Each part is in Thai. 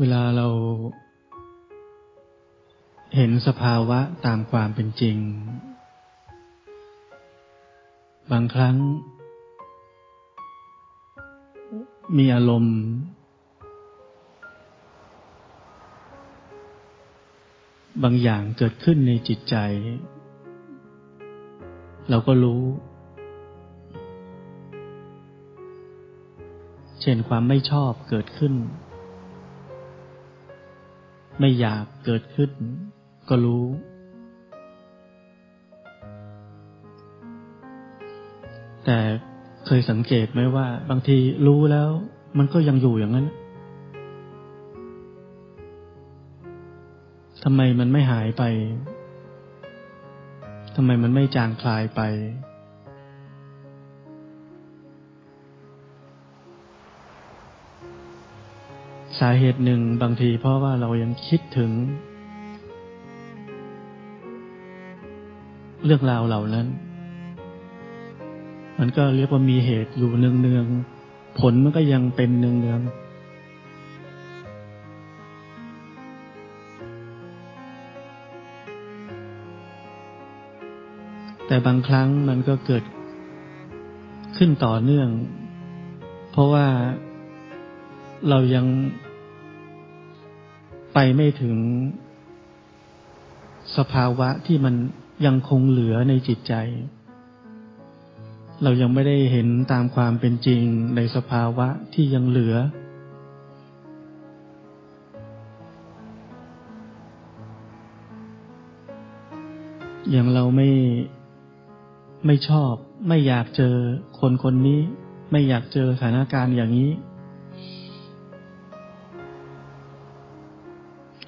เวลาเราเห็นสภาวะตามความเป็นจริง บางครั้ง มีอารมณ์ บางอย่างเกิดขึ้นในจิตใจ เราก็รู้ เช่นความไม่ชอบเกิดขึ้น ไม่อยากเกิดขึ้น ก็รู้ แต่เคยสังเกตไหมว่า บางทีรู้แล้ว มันก็ยังอยู่อย่างนั้นทำไมมันไม่หายไปทำไมมันไม่จางคลายไป สาเหตุหนึ่งบางทีเพราะว่าเรายังคิดถึง เรื่องราวเหล่านั้น มันก็เรียกว่ามีเหตุอยู่เนืองๆผลมันก็ยังเป็นเนืองๆแต่บางครั้งมันก็เกิดขึ้นต่อเนื่อง เพราะว่า เรายังไปไม่ถึงสภาวะที่มันยังคงเหลือในจิตใจ เรายังไม่ได้เห็นตามความเป็นจริงในสภาวะที่ยังเหลือ อย่างเราไม่ไม่ชอบ ไม่อยากเจอคนคนนี้ ไม่อยากเจอสถานการณ์อย่างนี้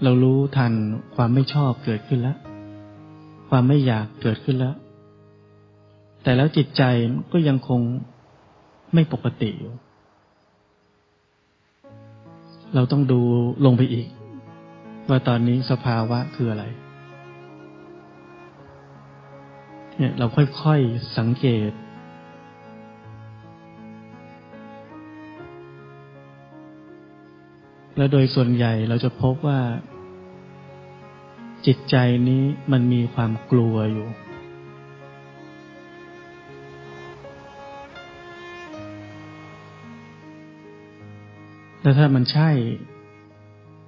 เรารู้ทันความไม่ชอบเกิดขึ้นแล้ว ความไม่อยากเกิดขึ้นแล้ว แต่แล้วจิตใจก็ยังคงไม่ปกติอยู่ เราต้องดูลงไปอีก ว่าตอนนี้สภาวะคืออะไร เนี่ยเราค่อยๆสังเกต และโดยส่วนใหญ่เราจะพบว่า จิตใจนี้มันมีความกลัวอยู่ แล้วถ้ามันใช่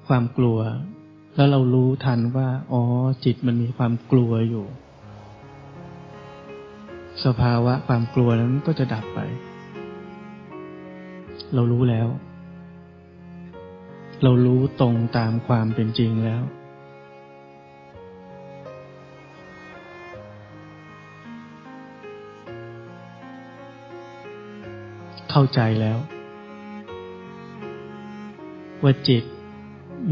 ความกลัว แล้วเรารู้ทันว่า อ๋อ จิตมันมีความกลัวอยู่ สภาวะความกลัวนั้นก็จะดับไป เรารู้แล้ว เรารู้ตรงตามความเป็นจริงแล้ว เข้าใจแล้ว ว่าจิต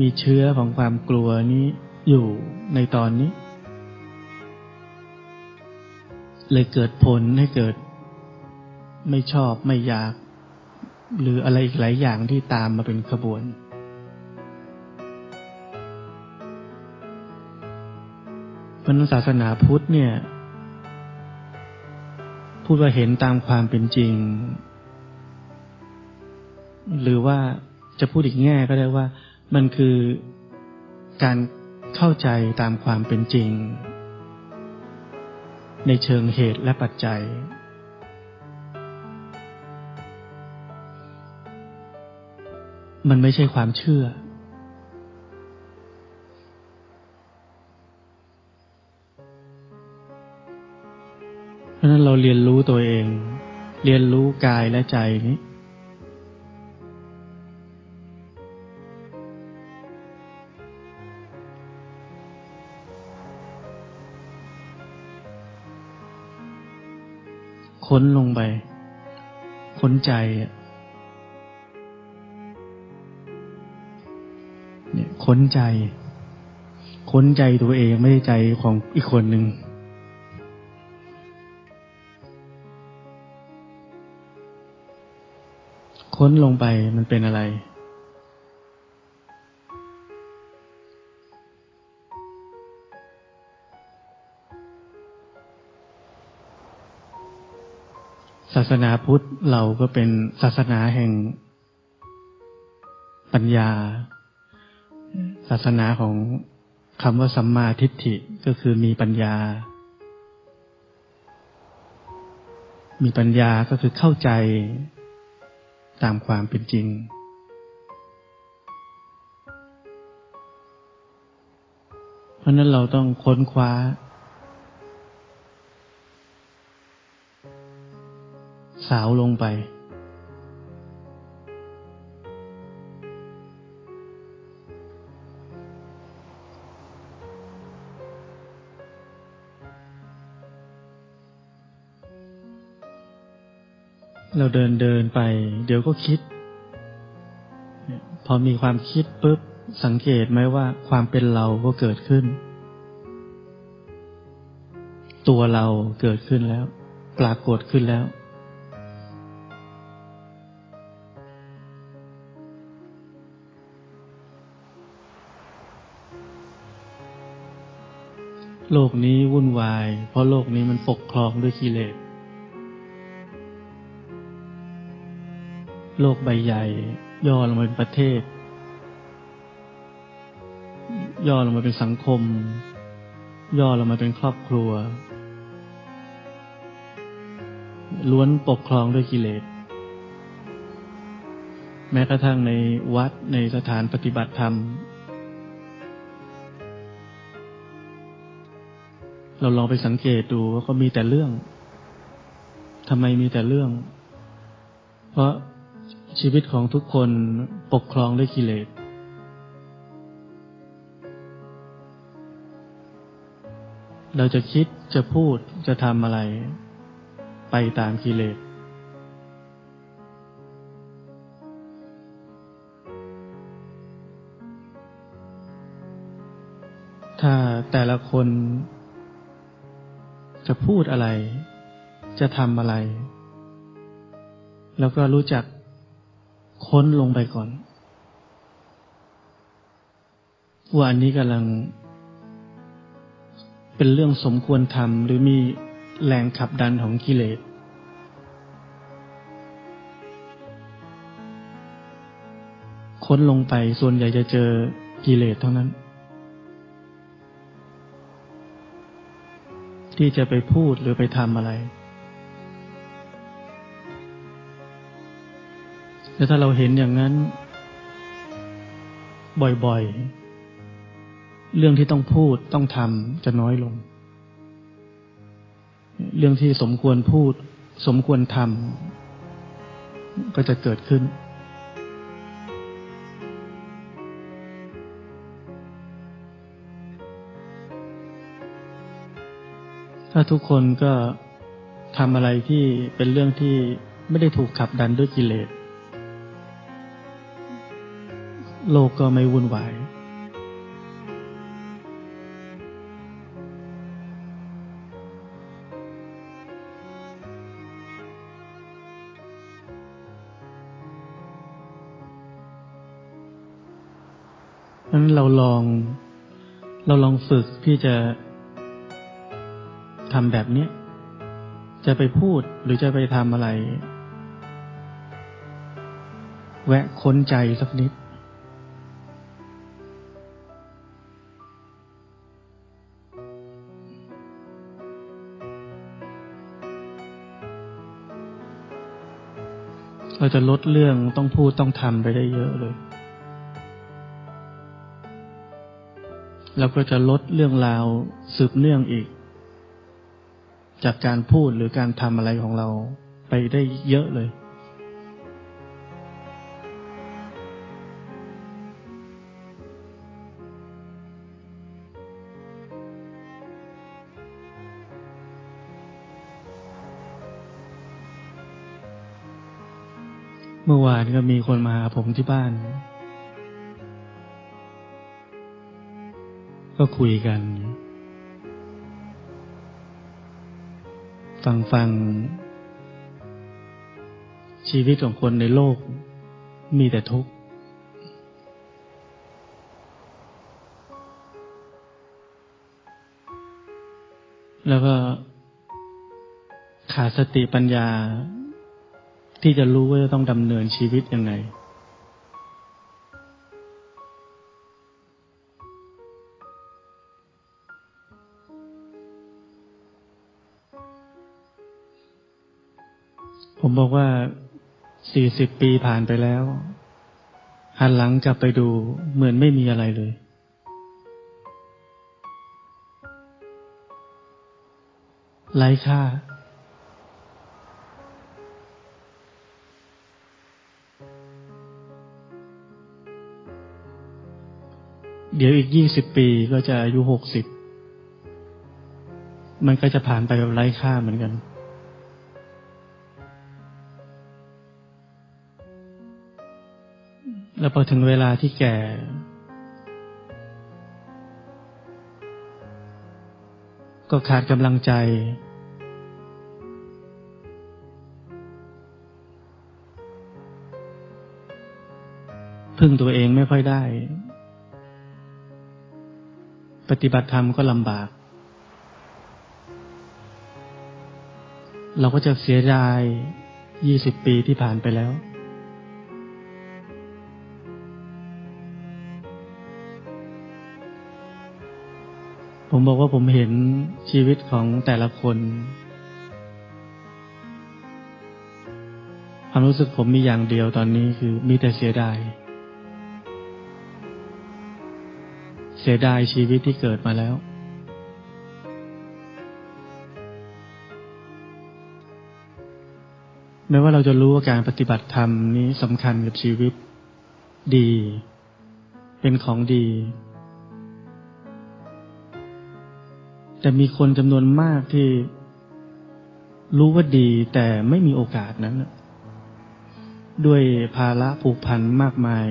มีเชื้อของความกลัวนี้อยู่ในตอนนี้ เลยเกิดผลให้เกิด ไม่ชอบไม่อยาก หรืออะไรอีกหลายอย่างที่ตามมาเป็นขบวน พระศาสนาพุทธเนี่ย พูดว่าเห็นตามความเป็นจริง หรือว่าจะพูดอีกแง่ก็ได้ว่า มันคือการเข้าใจตามความเป็นจริง ในเชิงเหตุและปัจจัย มันไม่ใช่ความเชื่อะนั้นเราเรียนรู้ตัวเอง เรียนรู้กายและใจนี้ค้นลงไป ค้นใจเนี่ยค้นใจ ค้นใจตัวเองไม่ได้ใจของอีกคนหนึ่ง ค้นลงไปมันเป็นอะไร ศาสนาพุทธเราก็เป็นศาสนาแห่งปัญญา ศาสนาของคำว่าสัมมาทิฏฐิก็คือมีปัญญา มีปัญญาก็คือเข้าใจ ตามความเป็นจริง เพราะนั้นเราต้องค้นคว้า สาวลงไป เราเดินเดินไป เดี๋ยวก็คิด พอมีความคิดปุ๊บสังเกตไหมว่าความเป็นเราก็เกิดขึ้น ตัวเราเกิดขึ้นแล้ว ปรากฏขึ้นแล้ว โลกนี้วุ่นวาย เพราะโลกนี้มันปกครองด้วยกิเลส โลกใบใหญ่ ย่อลงมาเป็นประเทศ ย่อลงมาเป็นสังคม ย่อลงมาเป็นครอบครัว ล้วนปกครองด้วยกิเลส แม้กระทั่งในวัดในสถานปฏิบัติธรรม เราลองไปสังเกตดูว่าก็มีแต่เรื่องทำไมมีแต่เรื่อง เพราะ ชีวิตของทุกคนปกครองด้วยกิเลส เราจะคิดจะพูดจะทำอะไร ไปตามกิเลส ถ้าแต่ละคน จะพูดอะไร จะทำอะไร แล้วก็รู้จัก ค้นลงไปก่อนว่าอันนี้กำลัง เป็นเรื่องสมควรทำหรือมีแรงขับดันของกิเลสค้นลงไปส่วนใหญ่จะเจอกิเลสเท่านั้น ที่จะไปพูดหรือไปทำอะไร แล้วถ้าเราเห็นอย่างนั้น บ่อยๆ เรื่องที่ต้องพูดต้องทำจะน้อยลง เรื่องที่สมควรพูด สมควรทำก็จะเกิดขึ้นถ้าทุกคนก็ทำอะไรที่เป็นเรื่องที่ไม่ได้ถูกขับดันด้วยกิเลส โลกก็ไม่วุ่นวายนั้นเราลอง เราลองฝึกที่จะทำแบบนี้จะไปพูดหรือจะไปทำอะไร แวะค้นใจสักนิด เราจะลดเรื่องต้องพูดต้องทำไปได้เยอะเลย เราก็จะลดเรื่องราวสืบเนื่องอีก จากการพูดหรือการทำอะไรของเราไปได้เยอะเลย เมื่อวานก็มีคนมาหาผมที่บ้าน ก็คุยกัน ฟังฟัง ชีวิตของคนในโลก มีแต่ทุกข์ แล้วก็ขาดสติปัญญา ที่จะรู้ว่าจะต้องดำเนินชีวิตยังไง ผมบอกว่าสี่สิบปีผ่านไปแล้ว หันหลังกลับไปดูเหมือนไม่มีอะไรเลย ไร้ค่า เดี๋ยวอีกยี่สิบปีก็จะอายุหกสิบ มันก็จะผ่านไปแบบไร้ค่าเหมือนกัน แล้วพอถึงเวลาที่แก่ ก็ขาดกำลังใจ พึ่งตัวเองไม่ค่อยได้ ปฏิบัติธรรมก็ลำบาก เราก็จะเสียดายยี่สิบปีที่ผ่านไปแล้ว ผมบอกว่าผมเห็นชีวิตของแต่ละคน ความรู้สึกผมมีอย่างเดียวตอนนี้คือมีแต่เสียดาย สียดายชีวิตที่เกิดมาแล้ว แม้ว่าเราจะรู้ว่าการปฏิบัติธรรมนี้สำคัญกับชีวิต ดี เป็นของดี แต่มีคนจำนวนมากที่รู้ว่าดีแต่ไม่มีโอกาสนั้น ด้วยภาระผูกพันมากมาย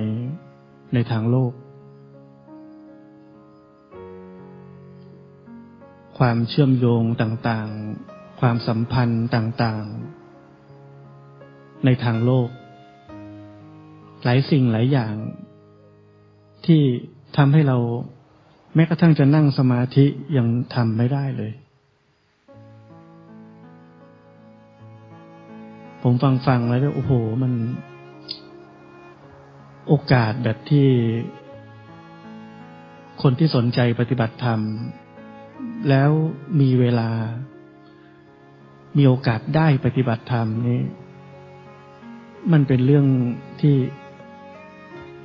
ในทางโลก ความเชื่อมโยงต่างๆ ความสัมพันธ์ต่างๆ ในทางโลก หลายสิ่งหลายอย่าง ที่ทำให้เราแม้กระทั่งจะนั่งสมาธิยังทำไม่ได้เลย ผมฟังฟังแล้วโอ้โห มันโอกาสแบบที่คนที่สนใจปฏิบัติธรรม แล้วมีเวลา มีโอกาสได้ปฏิบัติธรรมนี่มันเป็นเรื่องที่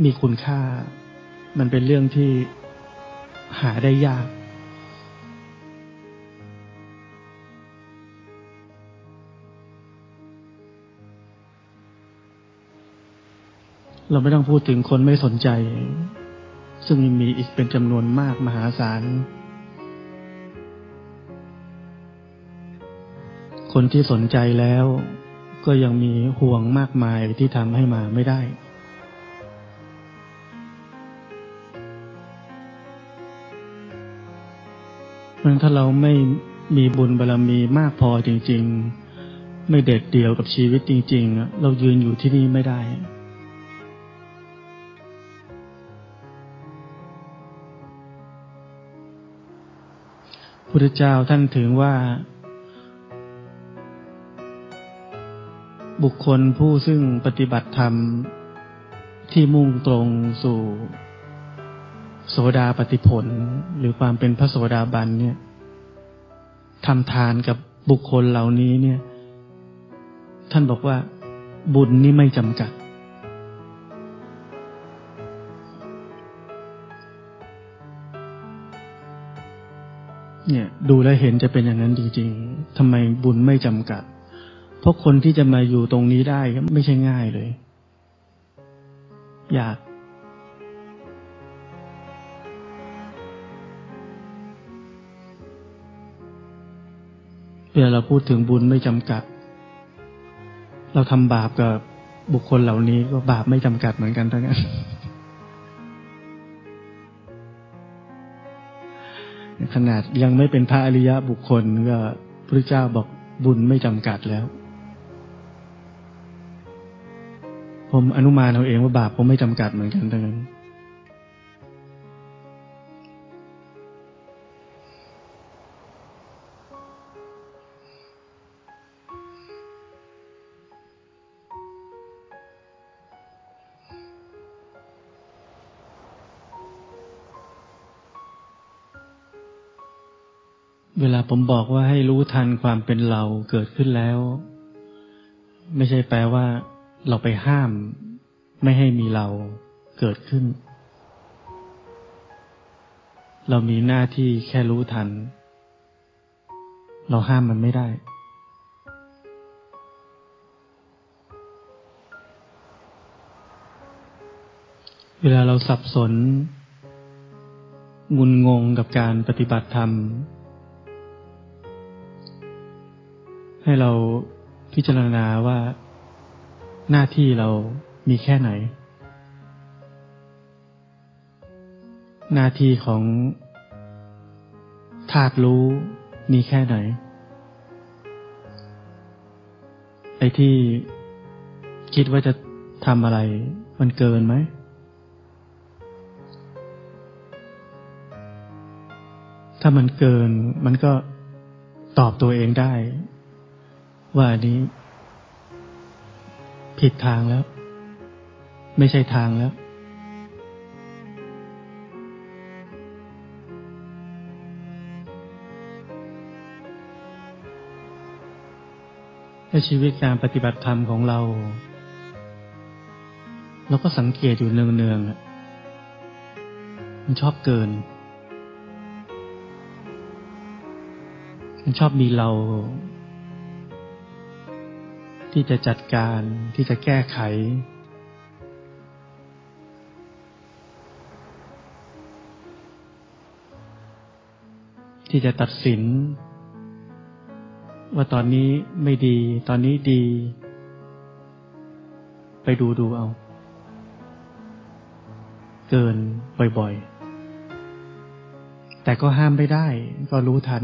มีคุณค่า มันเป็นเรื่องที่หาได้ยาก เราไม่ต้องพูดถึงคนไม่สนใจ ซึ่งมีอีกเป็นจำนวนมากมหาศาล คนที่สนใจแล้วก็ยังมีห่วงมากมายที่ทำให้มาไม่ได้ มันถ้าเราไม่มีบุญบารรมีมากพอจริง ๆ ไม่เด็ดเดี่ยวกับชีวิตจริง ๆ เรายืนอยู่ที่นี่ไม่ได้ พุทธเจ้าท่านถึงว่า บุคคลผู้ซึ่งปฏิบัติธรรมที่มุ่งตรงสู่โสดาปฏิผล หรือความเป็นพระโสดาบันเนี่ยทำทานกับบุคคลเหล่านี้เนี่ย ท่านบอกว่า บุญนี่ไม่จำกัด เนี่ย ดูแลเห็นจะเป็นอย่างนั้นจริงๆทำไมบุญไม่จำกัด เพราะคนที่จะมาอยู่ตรงนี้ได้ก็ไม่ใช่ง่ายเลย อยาก เวลาเราพูดถึงบุญไม่จำกัด เราทำบาปกับบุคคลเหล่านี้ก็บาปไม่จำกัดเหมือนกันทั้งนั้นขนาดยังไม่เป็นพระอริยะบุคคลก็พระเจ้าบอกบุญไม่จำกัดแล้ว ผมอนุมานเอาเองว่าบาปผมไม่จำกัดเหมือนกันทั้งนั้นเวลาผมบอกว่าให้รู้ทันความเป็นเราเกิดขึ้นแล้ว ไม่ใช่แปลว่า เราไปห้ามไม่ให้มีเราเกิดขึ้น เรามีหน้าที่แค่รู้ทัน เราห้ามมันไม่ได้ เวลาเราสับสน งุนงงกับการปฏิบัติธรรม ให้เราพิจารณาว่า หน้าที่เรามีแค่ไหน หน้าที่ของธาตุรู้มีแค่ไหน ไอ้ที่คิดว่าจะทำอะไร มันเกินไหม ถ้ามันเกินมันก็ตอบตัวเองได้ ว่าอันนี้ ผิดทางแล้ว ไม่ใช่ทางแล้ว ในชีวิตการปฏิบัติธรรมของเรา เราก็สังเกตอยู่เนืองๆมันชอบเกิน มันชอบมีเรา ที่จะจัดการที่จะแก้ไข ที่จะตัดสิน ว่าตอนนี้ไม่ดี ตอนนี้ดี ไปดูดูเอา เกินบ่อยๆ แต่ก็ห้ามไม่ได้ก็รู้ทัน